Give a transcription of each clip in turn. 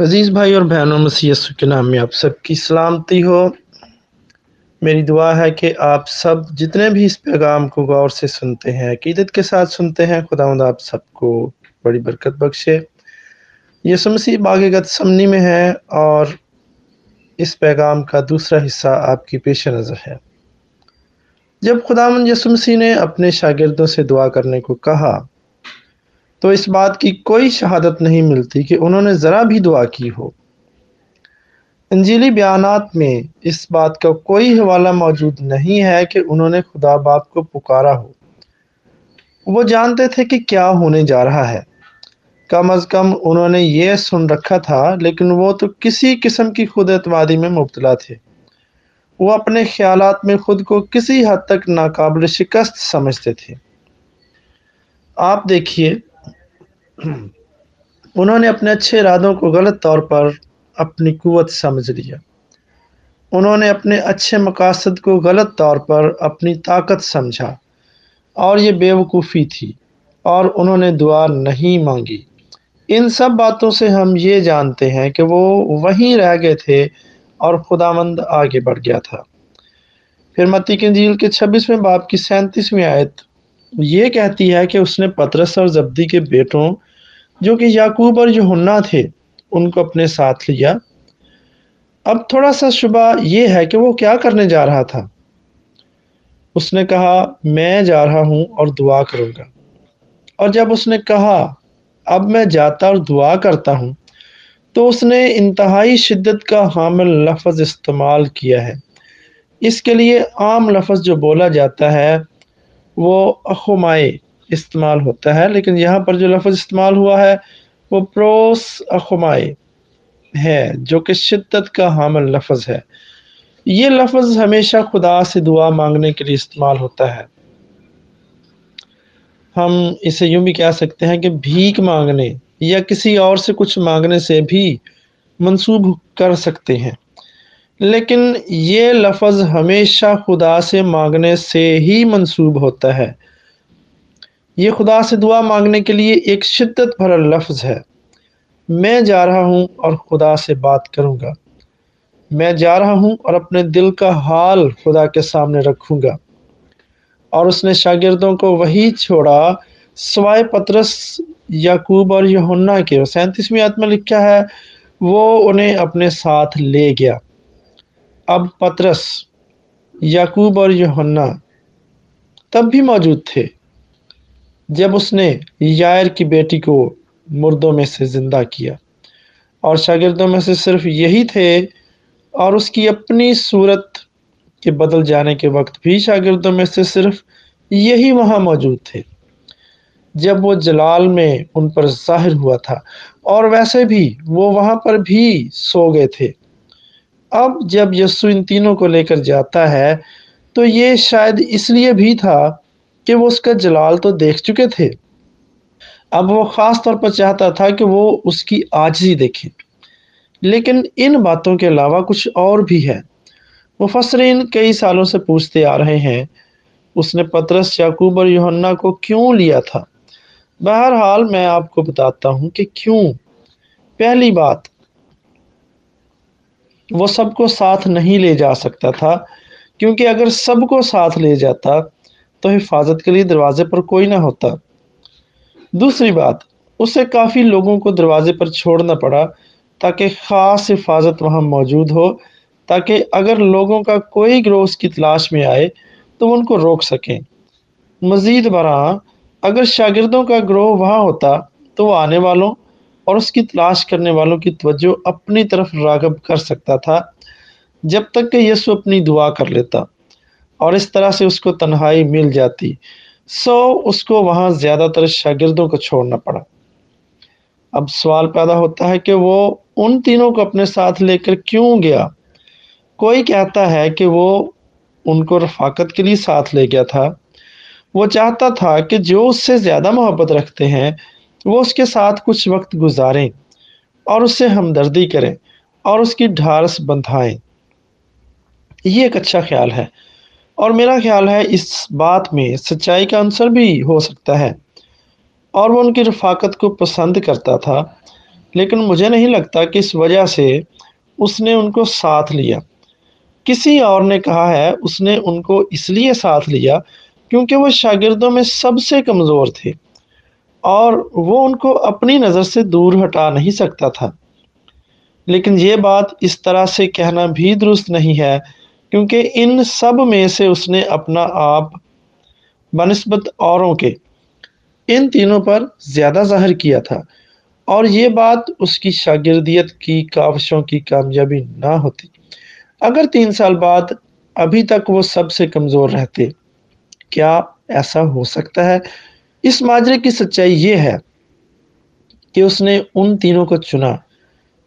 अज़ीज़ भाई और बहनों, मसीह के नाम में आप सबकी सलामती हो। मेरी दुआ है कि आप सब जितने भी इस पैगाम को गौर से सुनते हैं, अकीदत के साथ सुनते हैं खुदा आप सबको बड़ी बरकत बख्शे। यसु मसीह बागत समनी में है और इस पैगाम का दूसरा हिस्सा आपकी पेश नज़र है। जब खुदाम यसु मसीह ने अपने शागिर्दों से दुआ करने को कहा तो इस बात की कोई शहादत नहीं मिलती कि उन्होंने ज़रा भी दुआ की हो। अंजीली बयानात में इस बात का कोई हवाला मौजूद नहीं है कि उन्होंने खुदा बाप को पुकारा हो। वो जानते थे कि क्या होने जा रहा है। कम अज़ कम उन्होंने ये सुन रखा था, लेकिन वो तो किसी किस्म की खुद एतमादी में मुबतला थे। वो अपने ख्याल में खुद को किसी हद तक नाकाबिल शिकस्त समझते थे। आप देखिए उन्होंने अपने अच्छे इरादों को गलत तौर पर अपनी कुत समझ लिया। उन्होंने अपने अच्छे मकासद को गलत तौर पर अपनी ताकत समझा और ये बेवकूफ़ी थी और उन्होंने दुआ नहीं मांगी। इन सब बातों से हम ये जानते हैं कि वो वहीं रह गए थे और खुदामंद आगे बढ़ गया था। फिर मती के झील के छब्बीसवें बाप की सैंतीसवीं आयत ये कहती है कि उसने पतरस और जब्दी के बेटों जो कि याकूब और यूहन्ना थे, उनको अपने साथ लिया। अब थोड़ा सा शुबा ये है कि वो क्या करने जा रहा था। उसने कहा, मैं जा रहा हूँ और दुआ करूँगा। और जब उसने कहा, अब मैं जाता और दुआ करता हूँ तो उसने इंतहाई शिद्दत का हामिल लफ्ज़ इस्तेमाल किया है। इसके लिए आम लफ्ज़ जो बोला जाता है, वो अखुमाए इस्तेमाल होता है, लेकिन यहाँ पर जो लफ्ज़ इस्तेमाल हुआ है, वो प्रोस अखमाए है, जो कि शिद्दत का हामल लफ्ज़ है। ये लफ्ज़ हमेशा खुदा से दुआ मांगने के लिए इस्तेमाल होता है। हम इसे यूँ भी कह सकते हैं कि भीख मांगने या किसी और से कुछ मांगने से भी मंसूब कर सकते हैं। लेकिन ये लफ्ज़ हमेशा खुदा से मांगने से ही मंसूब होता है। ये खुदा से दुआ मांगने के लिए एक शिद्दत भरा लफ्ज़ है। मैं जा रहा हूँ और खुदा से बात करूँगा। मैं जा रहा हूँ और अपने दिल का हाल खुदा के सामने रखूँगा। और उसने शागिर्दों को वही छोड़ा सवाए पतरस, याकूब और यहुन्ना के। सैंतीसवीं आत्मा लिखा है, वो उन्हें अपने साथ ले गया। अब पतरस, याकूब और यहुन्ना तब भी मौजूद थे। जब उसने यायर की बेटी को मुर्दों में से ज़िंदा किया। और शागिर्दों में से सिर्फ़ यही थे और उसकी अपनी सूरत के बदल जाने के वक्त भी शागिर्दों में से सिर्फ़ यही वहाँ मौजूद थे। जब वो जलाल में उन पर ज़ाहिर हुआ था और वैसे भी वो वहाँ पर भी सो गए थे। अब जब यस्सु इन तीनों को लेकर जाता है तो ये शायद इसलिए भी था कि वो उसका जलाल तो देख चुके थे। अब वो ख़ास तौर पर चाहता था कि वो उसकी आजजी देखें। लेकिन इन बातों के अलावा कुछ और भी है। मुफसरीन कई सालों से पूछते आ रहे हैं, उसने पतरस, याकूब और योहन्ना को क्यों लिया था? बहरहाल मैं आपको बताता हूँ कि क्यों? पहली बात, वो सबको साथ नहीं ले जा सकता था, क्योंकि अगर सबको साथ ले जाता तो हिफाजत के लिए दरवाजे पर कोई ना होता। दूसरी बात, उसे काफ़ी लोगों को दरवाजे पर छोड़ना पड़ा ताकि ख़ास हिफाजत वहाँ मौजूद हो, ताकि अगर लोगों का कोई ग्रोह उसकी तलाश में आए तो उनको रोक सकें। मज़ीद बरा अगर शागिर्दों का ग्रोह वहाँ होता तो वो आने वालों और उसकी तलाश करने वालों की तवज्जो अपनी तरफ़ रागब कर सकता था, जब तक कि यसु अपनी दुआ कर लेता। और इस तरह से उसको तन्हाई मिल जाती। सो उसको वहाँ ज़्यादातर शागिर्दों को छोड़ना पड़ा। अब सवाल पैदा होता है कि वो उन तीनों को अपने साथ लेकर क्यों गया? कोई कहता है कि वो उनको रफाकत के लिए साथ ले गया था। वो चाहता था कि जो उससे ज़्यादा मोहब्बत रखते हैं, वो उसके साथ कुछ वक्त गुजारें और उससे हमदर्दी करें और उसकी ढारस बंधाएँ। ये एक अच्छा ख्याल है। और मेरा ख्याल है इस बात में सच्चाई का आंसर भी हो सकता है। और वो उनकी रफाकत को पसंद करता था, लेकिन मुझे नहीं लगता कि इस वजह से उसने उनको साथ लिया। किसी और ने कहा है, उसने उनको इसलिए साथ लिया क्योंकि वो शागिर्दों में सबसे कमज़ोर थे और वो उनको अपनी नज़र से दूर हटा नहीं सकता था। लेकिन ये बात इस तरह से कहना भी दुरुस्त नहीं है क्योंकि इन सब में से उसने अपना आप बनस्बत औरों के, इन तीनों पर ज़्यादा ज़ाहिर किया था। और ये बात उसकी शागिर्दियत की, काविशों की कामयाबी ना होती। अगर तीन साल बाद अभी तक वो सबसे कमज़ोर रहते, क्या ऐसा हो सकता है? इस माजरे की सच्चाई ये है कि उसने उन तीनों को चुना,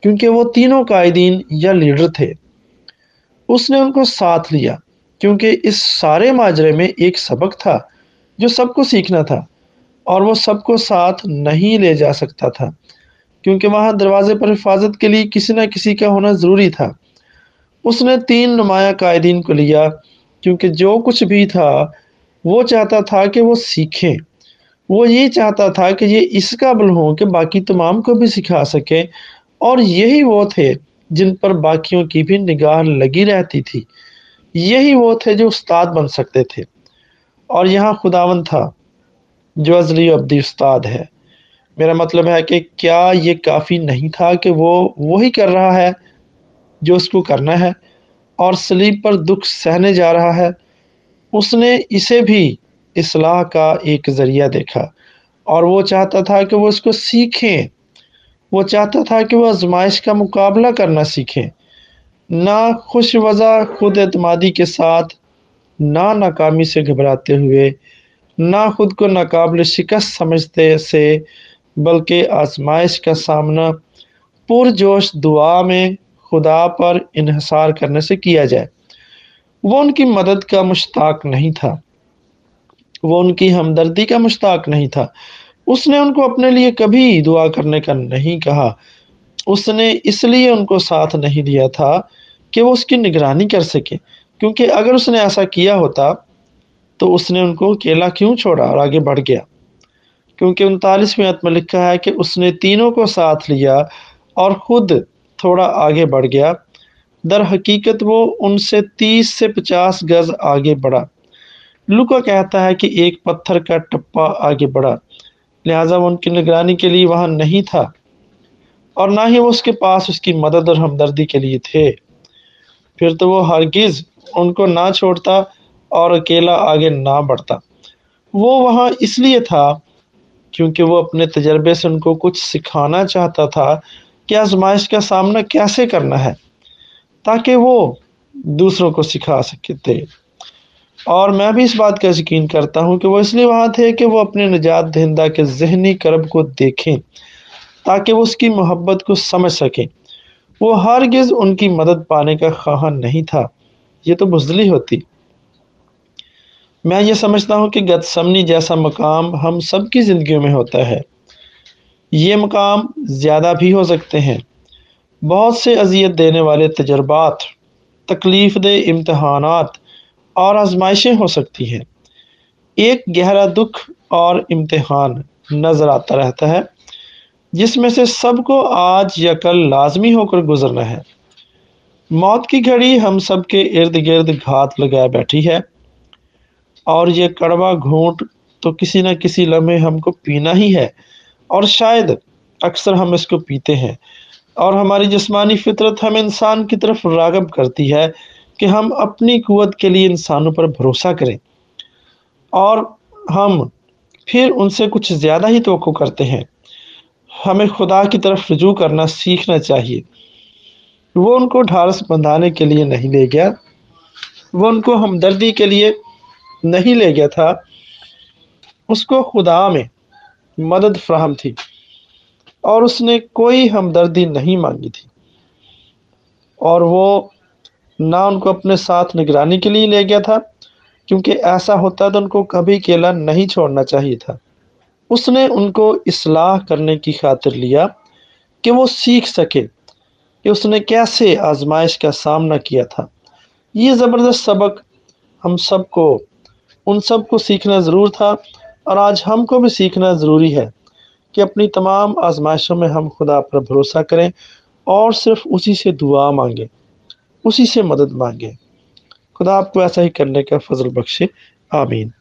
क्योंकि वो तीनों कायदीन या लीडर थे। उसने उनको साथ लिया, क्योंकि इस सारे माजरे में एक सबक था, जो सबको सीखना था, और वो सबको साथ नहीं ले जा सकता था, क्योंकि वहाँ दरवाजे पर हिफाजत के लिए किसी न किसी का होना ज़रूरी था। उसने तीन नुमाया कायदीन को लिया, क्योंकि जो कुछ भी था, वो चाहता था कि वो सीखें। वो ये चाहता था कि ये इस काबिल हों कि बाकी तमाम को भी सिखा सके, और यही वो थे जिन पर बाकियों की भी निगाह लगी रहती थी। यही वो थे जो उस्ताद बन सकते थे। और यहाँ खुदावन था, जो अजली अब्दी उस्ताद है। मेरा मतलब है कि क्या ये काफ़ी नहीं था कि वो वही कर रहा है जो उसको करना है, और सलीब पर दुख सहने जा रहा है। उसने इसे भी इसलाह का एक ज़रिया देखा, और वो चाहता था कि वो इसको सीखें। वो चाहता था कि वह आजमाइश का मुकाबला करना सीखे। ना खुश वज़ा खुद अतमादी के साथ, ना नाकामी से घबराते हुए, ना खुद को नाकाबले शिकस्त समझते से, बल्कि आजमाइश का सामना पुरजोश दुआ में खुदा पर इहसार करने से किया जाए। वो उनकी मदद का मुश्ताक नहीं था। वो उनकी हमदर्दी का मुश्ताक नहीं था। उसने उनको अपने लिए कभी दुआ करने का नहीं कहा। उसने इसलिए उनको साथ नहीं दिया था कि वो उसकी निगरानी कर सके, क्योंकि अगर उसने ऐसा किया होता तो उसने उनको अकेला क्यों छोड़ा और आगे बढ़ गया? क्योंकि उनतालीसवीं में लिखा है कि उसने तीनों को साथ लिया और खुद थोड़ा आगे बढ़ गया। दर हकीकत वो उनसे तीस से पचास गज आगे बढ़ा। लुका कहता है कि एक पत्थर का टप्पा आगे बढ़ा। लिहाजा वो उनकी निगरानी के लिए वहाँ नहीं था। और ना ही वो उसके पास उसकी मदद और हमदर्दी के लिए थे। फिर तो वो हरगिज उनको ना छोड़ता और अकेला आगे ना बढ़ता। वो वहाँ इसलिए था क्योंकि वो अपने तजर्बे से उनको कुछ सिखाना चाहता था कि आजमाइश का सामना कैसे करना है, ताकि वो दूसरों को सिखा सकते और मैं भी इस बात का यकीन करता हूँ कि वो इसलिए वहाँ थे कि वो अपने निजात दहिंदा के जहनी करब को देखें, ताकि वो उसकी मोहब्बत को समझ सकें। वो हर गिज उनकी मदद पाने का ख्वाह नहीं था। ये तो बुजली होती। मैं ये समझता हूँ कि गतसमनी जैसा मकाम हम सब की ज़िंदगी में होता है। ये मकाम ज़्यादा भी हो सकते हैं। बहुत से अजियत देने वाले तजर्बात, तकलीफ़ दे इम्तहान और आजमाइशें हो सकती हैं। एक गहरा दुख और इम्तहान नज़र आता रहता है, जिसमें से सबको आज या कल लाजमी होकर गुजरना है। मौत की घड़ी हम सब के इर्द गिर्द घात लगाए बैठी है, और ये कड़वा घूंट तो किसी न किसी लम्हे हमको पीना ही है, और शायद अक्सर हम इसको पीते हैं, और हमारी जिस्मानी फितरत हमें इंसान की तरफ़ रागब करती है कि हम अपनी कुत के लिए इंसानों पर भरोसा करें और हम फिर उनसे कुछ ज़्यादा ही तो करते हैं। हमें खुदा की तरफ़ रजू करना सीखना चाहिए। वो उनको ढारस बंधाने के लिए नहीं ले गया। वो उनको हमदर्दी के लिए नहीं ले गया था। उसको खुदा में मदद फ्राहम थी और उसने कोई हमदर्दी नहीं मांगी थी। और वो ना उनको अपने साथ निगरानी के लिए ले गया था, क्योंकि ऐसा होता तो उनको कभी अकेला नहीं छोड़ना चाहिए था। उसने उनको इसलाह करने की खातिर लिया कि वो सीख सके कि उसने कैसे आजमाइश का सामना किया था। ये ज़बरदस्त सबक हम सबको, उन सबको सीखना ज़रूर था और आज हमको भी सीखना ज़रूरी है कि अपनी तमाम आजमाइशों में हम खुदा पर भरोसा करें और सिर्फ़ उसी से दुआ मांगें। उसी से मदद मांगे। खुदा आपको ऐसा ही करने का फजल बख्शे। आमीन।